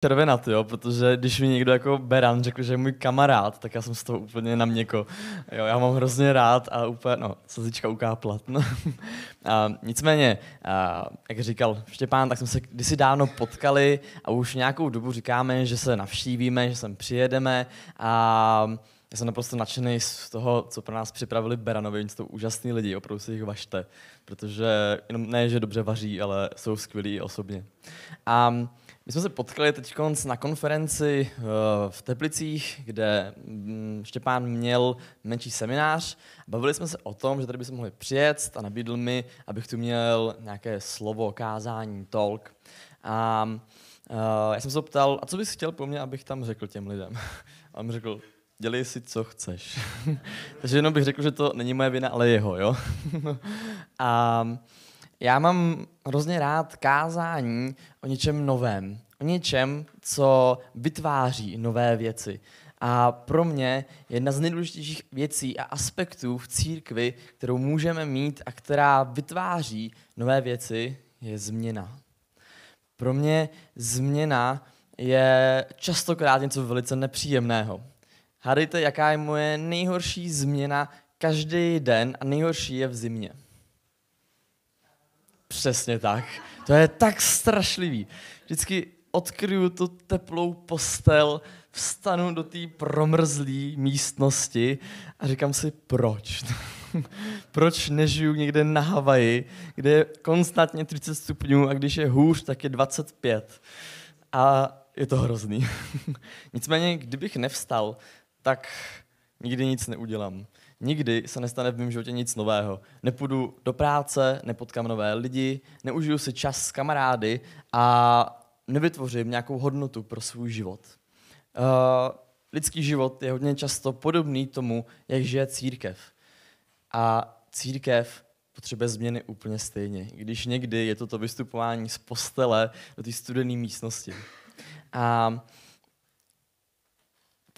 červenat, jo, protože když mi někdo jako Beran řekl, že je můj kamarád, tak já jsem z toho úplně na měko. Jo, já mám hrozně rád a úplně, no, slzička ukápla. No. a, nicméně, a, jak říkal Štěpán, tak jsme se kdysi dávno potkali a už nějakou dobu říkáme, že se navštívíme, že sem přijedeme a já jsem naprosto nadšený z toho, co pro nás připravili Beranovi. Oni jsou úžasní lidi, opravdu si jich vašte, protože jenom ne, že dobře vaří, ale jsou skvělí osobně. A my jsme se potkali teď na konferenci eh, v Teplicích, kde mm, Štěpán měl menší seminář. Bavili jsme se o tom, že tady bychom mohli přijet a nabídl mi, abych tu měl nějaké slovo, kázání, talk. A uh, já jsem se ptal, a co bys chtěl po mně, abych tam řekl těm lidem? A on mi řekl, dělej si, co chceš. Takže jenom bych řekl, že to není moje vina, ale jeho, jo. a já mám hrozně rád kázání o něčem novém, o něčem, co vytváří nové věci. A pro mě jedna z nejdůležitějších věcí a aspektů v církvi, kterou můžeme mít a která vytváří nové věci, je změna. Pro mě změna je častokrát něco velice nepříjemného. Hádejte, jaká je moje nejhorší změna každý den a nejhorší je v zimě. Přesně tak. To je tak strašlivý. Vždycky odkryju tu teplou postel, vstanu do té promrzlé místnosti a říkám si, proč? proč nežiju někde na Havaji, kde je konstantně 30 stupňů a když je hůř, tak je 25. A je to hrozný. Nicméně, kdybych nevstal, tak nikdy nic neudělám nikdy se nestane v mém životě nic nového. Nepůjdu do práce, nepotkám nové lidi, neužiju si čas s kamarády a nevytvořím nějakou hodnotu pro svůj život. Uh, lidský život je hodně často podobný tomu, jak žije církev. A církev potřebuje změny úplně stejně, když někdy je to to vystupování z postele do té studené místnosti. A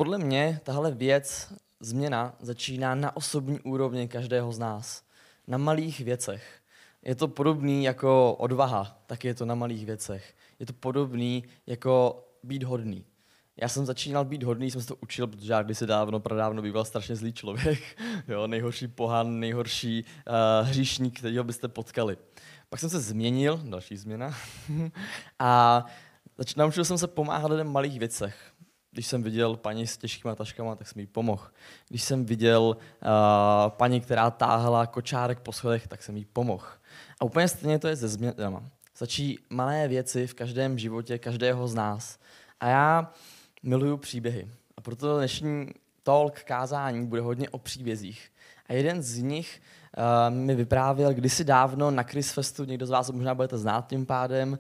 podle mě tahle věc změna začíná na osobní úrovni každého z nás. Na malých věcech. Je to podobný jako odvaha, tak je to na malých věcech. Je to podobný jako být hodný. Já jsem začínal být hodný, jsem se to učil, protože já kdysi dávno, pradávno býval strašně zlý člověk. jo, nejhorší pohan, nejhorší uh, hříšník, kterého byste potkali. Pak jsem se změnil, další změna, a zač- naučil jsem se pomáhat lidem v malých věcech. Když jsem viděl paní s těžkýma taškama, tak jsem jí pomohl. Když jsem viděl uh, paní, která táhla kočárek po schodech, tak jsem jí pomohl. A úplně stejně to je se změnama. Začí malé věci v každém životě každého z nás. A já miluju příběhy. A proto dnešní talk, kázání bude hodně o příbězích. A jeden z nich uh, mi vyprávěl kdysi dávno na Chrisfestu, někdo z vás možná budete znát tím pádem, uh,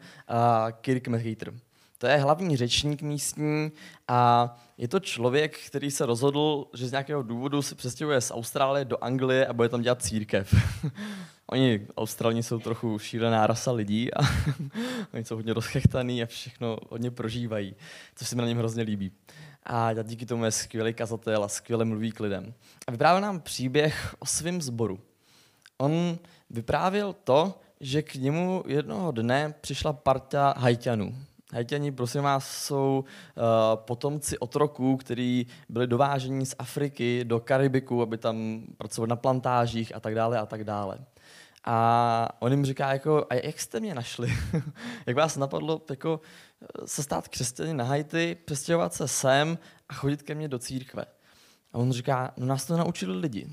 Kirk Mechater. To je hlavní řečník místní a je to člověk, který se rozhodl, že z nějakého důvodu se přestěhuje z Austrálie do Anglie a bude tam dělat církev. oni, Australní, jsou trochu šílená rasa lidí a oni jsou hodně rozchechtaný a všechno hodně prožívají, což se mi na něm hrozně líbí. A díky tomu je skvělý kazatel a skvěle mluví k lidem. A vyprávěl nám příběh o svém zboru. On vyprávěl to, že k němu jednoho dne přišla parta hajťanů Haitiani, prosím vás, jsou uh, potomci otroků, kteří byli dováženi z Afriky do Karibiku, aby tam pracovali na plantážích a tak dále a tak dále. A on jim říká, jako, a jak jste mě našli? jak vás napadlo jako, eh, se stát křesťany na Haiti, přestěhovat se sem a chodit ke mně do církve? A on říká, no nás to naučili lidi.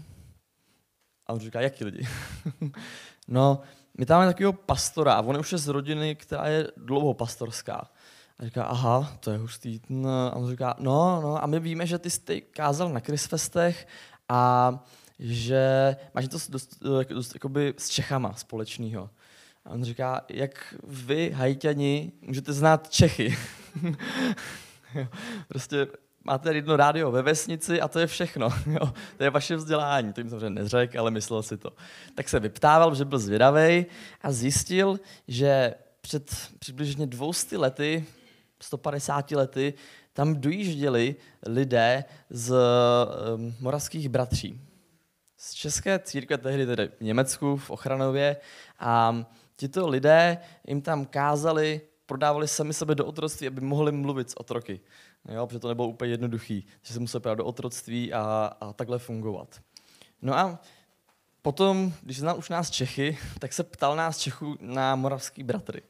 A on říká, jaký lidi? no, my tam máme takového pastora a on je už je z rodiny, která je dlouho pastorská. A říká, aha, to je hustý. No, a on říká, no, no, a my víme, že ty jsi kázal na Chrisfestech a že máš to dost, dost jakoby s Čechama společného. A on říká, jak vy, hajťani, můžete znát Čechy. prostě máte jedno rádio ve vesnici a to je všechno. Jo. To je vaše vzdělání. To jim samozřejmě neřekl, ale myslel si to. Tak se vyptával, že byl zvědavý a zjistil, že před přibližně 200 lety, 150 lety, tam dojížděli lidé z um, moravských bratří. Z české církve tehdy tedy v Německu, v Ochranově a tito lidé jim tam kázali prodávali sami sebe do otroctví, aby mohli mluvit s otroky. Jo, protože to nebylo úplně jednoduchý, že se museli prodat do otroctví a, a takhle fungovat. No a potom, když znal už nás Čechy, tak se ptal nás Čechů na moravský bratry.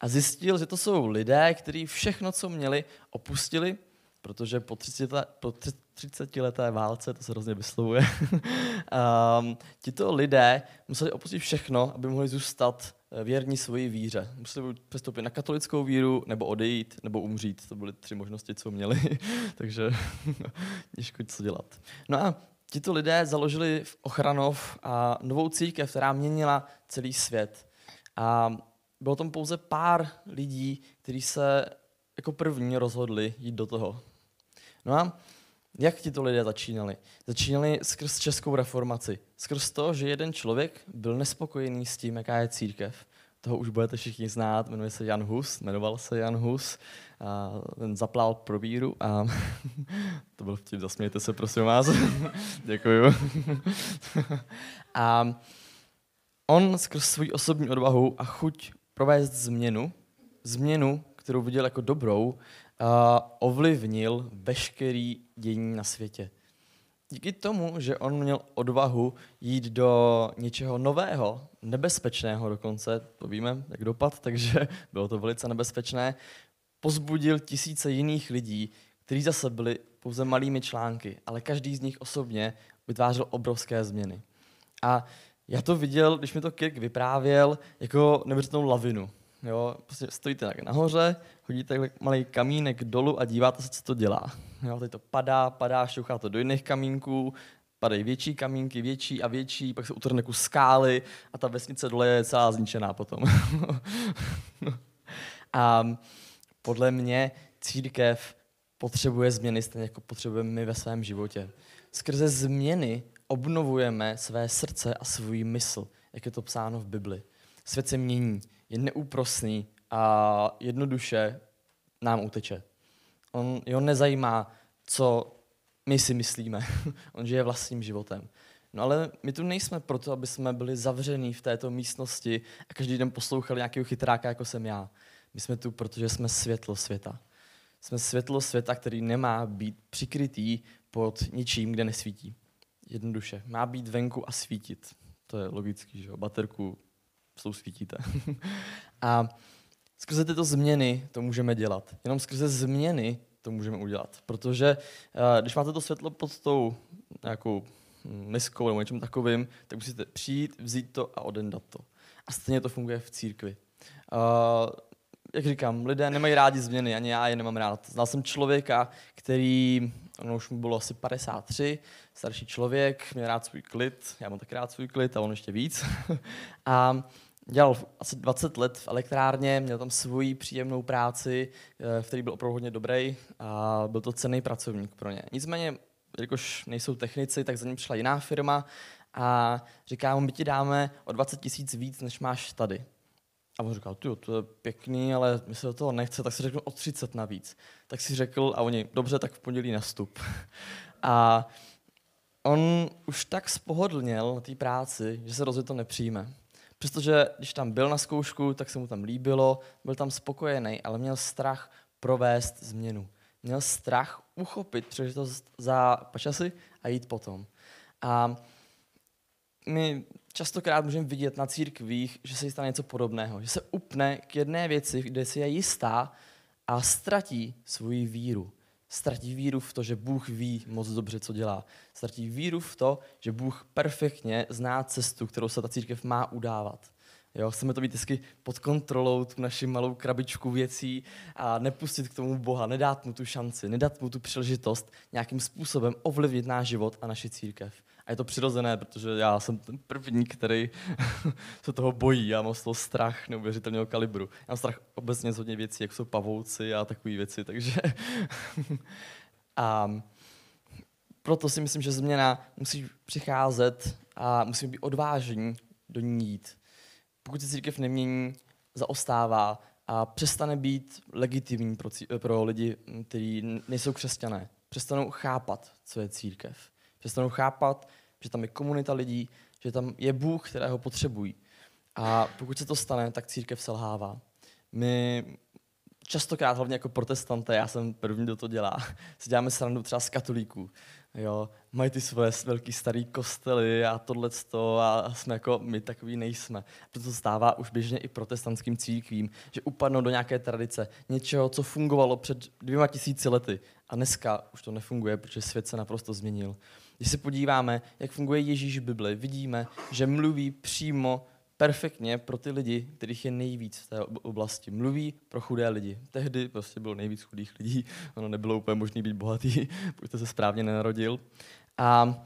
A zjistil, že to jsou lidé, kteří všechno, co měli, opustili, protože po 30, po 30 leté válce, to se hrozně vyslovuje, um, tito lidé museli opustit všechno, aby mohli zůstat věrní svoji víře. Museli přestoupit na katolickou víru, nebo odejít, nebo umřít. To byly tři možnosti, co měli, takže těžko co dělat. No a tito lidé založili v Ochranov a novou církev, která měnila celý svět. A bylo tam pouze pár lidí, kteří se jako první rozhodli jít do toho. No a jak ti to lidé začínali? Začínali skrz českou reformaci. Skrz to, že jeden člověk byl nespokojený s tím, jaká je církev. Toho už budete všichni znát, jmenuje se Jan Hus, jmenoval se Jan Hus, a ten zaplál pro víru a to byl vtip, zasmějte se prosím vás. Děkuju. a on skrz svou osobní odvahu a chuť provést změnu, změnu, kterou viděl jako dobrou, ovlivnil veškerý dění na světě. Díky tomu, že on měl odvahu jít do něčeho nového, nebezpečného dokonce, to víme, jak dopad, takže bylo to velice nebezpečné, pozbudil tisíce jiných lidí, kteří zase byli pouze malými články, ale každý z nich osobně vytvářel obrovské změny. A já to viděl, když mi to Kirk vyprávěl, jako neuvěřitelnou lavinu. Jo, prostě stojíte tak nahoře, hodíte takhle malý kamínek dolů a díváte se, co to dělá. Jo, teď to padá, padá, šťouchá to do jiných kamínků, padají větší kamínky, větší a větší, pak se utrhne kus skály a ta vesnice dole je celá zničená potom. a podle mě církev potřebuje změny stejně jako potřebujeme my ve svém životě. Skrze změny obnovujeme své srdce a svůj mysl, jak je to psáno v Bibli. Svět se mění, je neúprosný a jednoduše nám uteče. On, jeho nezajímá, co my si myslíme. On žije vlastním životem. No ale my tu nejsme proto, aby jsme byli zavření v této místnosti a každý den poslouchali nějakého chytráka, jako jsem já. My jsme tu, protože jsme světlo světa. Jsme světlo světa, který nemá být přikrytý pod ničím, kde nesvítí. Jednoduše. Má být venku a svítit. To je logický, že jo? Baterku jsou svítíte. a skrze tyto změny to můžeme dělat. Jenom skrze změny to můžeme udělat. Protože uh, když máte to světlo pod tou nějakou miskou nebo něčím takovým, tak musíte přijít, vzít to a odendat to. A stejně to funguje v církvi. Uh, jak říkám, lidé nemají rádi změny, ani já je nemám rád. Znal jsem člověka, který, ono už mu bylo asi 53, starší člověk, měl rád svůj klid, já mám tak rád svůj klid a on ještě víc. a dělal asi 20 let v elektrárně, měl tam svoji příjemnou práci, eh, v který byl opravdu hodně dobrý a byl to cený pracovník pro ně. Nicméně, jelikož nejsou technici, tak za ním přišla jiná firma a říká mu, my ti dáme o 20 tisíc víc, než máš tady. A on říkal, to je pěkný, ale my se do toho nechce, tak si řekl o 30 navíc. Tak si řekl, a oni, dobře, tak v pondělí nastup. a on už tak spohodlněl na té práci, že se rozhodl to nepřijme. Přestože když tam byl na zkoušku, tak se mu tam líbilo, byl tam spokojený, ale měl strach provést změnu. Měl strach uchopit příležitost za počasy a jít potom. A my častokrát můžeme vidět na církvích, že se stane něco podobného. Že se upne k jedné věci, kde si je jistá a ztratí svoji víru. Ztratí víru v to, že Bůh ví moc dobře, co dělá. Ztratí víru v to, že Bůh perfektně zná cestu, kterou se ta církev má udávat. Jo, chceme to být vždycky pod kontrolou, tu naši malou krabičku věcí a nepustit k tomu Boha, nedát mu tu šanci, nedat mu tu příležitost nějakým způsobem ovlivnit náš život a naši církev. A je to přirozené, protože já jsem ten první, který se toho bojí. Já mám z toho strach neuvěřitelného kalibru. Já mám strach obecně z hodně věcí, jak jsou pavouci a takové věci, takže... a proto si myslím, že změna musí přicházet a musíme být odvážní do ní jít. Pokud se církev nemění, zaostává a přestane být legitimní pro, pro lidi, kteří nejsou křesťané. Přestanou chápat, co je církev. Přestanou chápat, že tam je komunita lidí, že tam je Bůh, kterého potřebují. A pokud se to stane, tak církev selhává. My častokrát, hlavně jako protestanté, já jsem první, kdo to dělá, si děláme srandu třeba z katolíků. Jo, mají ty svoje velký starý kostely a tohle a jsme jako, my takový nejsme. Proto to stává už běžně i protestantským církvím, že upadnou do nějaké tradice, něčeho, co fungovalo před dvěma tisíci lety a dneska už to nefunguje, protože svět se naprosto změnil. Když se podíváme, jak funguje Ježíš v Bibli, vidíme, že mluví přímo perfektně pro ty lidi, kterých je nejvíc v té oblasti. Mluví pro chudé lidi. Tehdy prostě bylo nejvíc chudých lidí, ono nebylo úplně možné být bohatý, pokud se správně nenarodil. A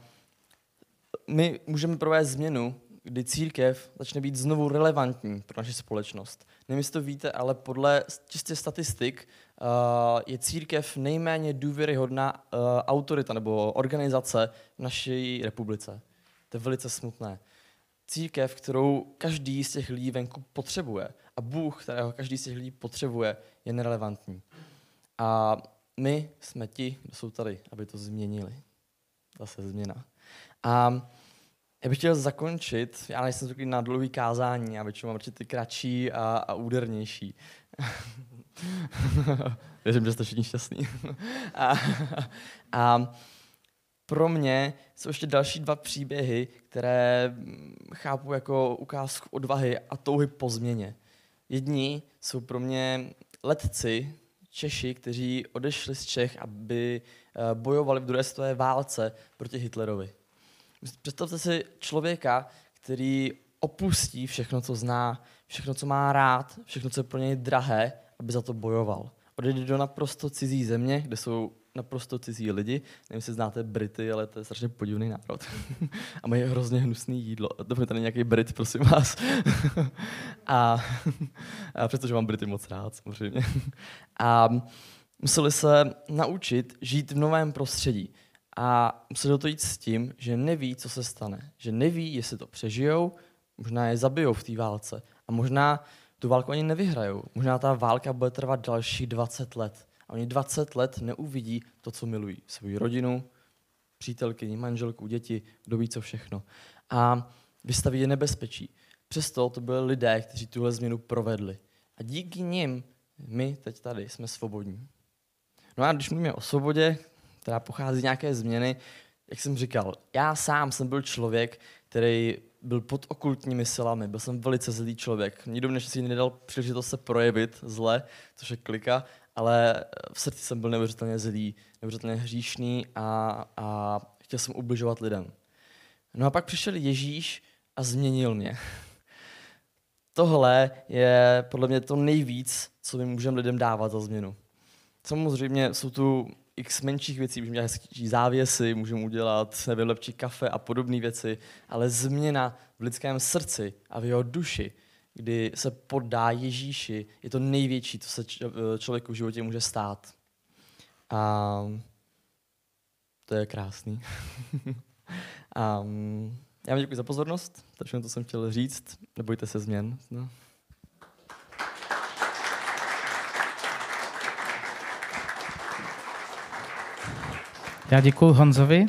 my můžeme provést změnu, kdy církev začne být znovu relevantní pro naši společnost. Nevím, jestli to víte, ale podle čistě statistik je církev nejméně důvěryhodná uh, autorita nebo organizace v naší republice. To je velice smutné církev, kterou každý z těch lidí venku potřebuje. A Bůh, kterého každý z těch lidí potřebuje, je nerelevantní. A my jsme ti, kdo jsou tady, aby to změnili. Zase změna. A já bych chtěl zakončit, já nejsem takový na dlouhý kázání, já většinou mám určitě kratší a, a údernější. Věřím, že jste všichni šťastní. a, a pro mě jsou ještě další dva příběhy, které chápu jako ukázku odvahy a touhy po změně. Jedni jsou pro mě letci, Češi, kteří odešli z Čech, aby eh, bojovali v druhé světové válce proti Hitlerovi. Představte si člověka, který opustí všechno, co zná, všechno, co má rád, všechno, co je pro něj drahé, aby za to bojoval. Odejde do naprosto cizí země, kde jsou naprosto cizí lidi. Nevím, jestli znáte Brity, ale to je strašně podivný národ. a mají hrozně hnusné jídlo. To tady nějaký Brit, prosím vás. a, a přestože mám Brity moc rád, samozřejmě. a museli se naučit žít v novém prostředí. A museli do to jít s tím, že neví, co se stane. Že neví, jestli to přežijou, možná je zabijou v té válce. A možná tu válku ani nevyhrajou. Možná ta válka bude trvat další 20 let. A oni 20 let neuvidí to, co milují. Svoji rodinu, přítelkyni, manželku, děti, kdo ví co všechno. A vystaví je nebezpečí. Přesto to byli lidé, kteří tuhle změnu provedli. A díky nim my teď tady jsme svobodní. No a když mluvíme o svobodě, která pochází z nějaké změny, jak jsem říkal, já sám jsem byl člověk, který byl pod okultními silami, byl jsem velice zlý člověk. Nikdo mě si nedal příležitost se projevit zle, což je klika, ale v srdci jsem byl neuvěřitelně zlý, neuvěřitelně hříšný a, a chtěl jsem ubližovat lidem. No a pak přišel Ježíš a změnil mě. Tohle je podle mě to nejvíc, co my můžeme lidem dávat za změnu. Samozřejmě jsou tu x menších věcí, můžeme dělat hezký závěsy, můžeme udělat, nevím, lepší kafe a podobné věci, ale změna v lidském srdci a v jeho duši kdy se poddá Ježíši, je to největší, co se člověku v životě může stát. A to je krásný. a já vám děkuji za pozornost, to všechno, to jsem chtěl říct. Nebojte se změn. No. Já děkuji Honzovi.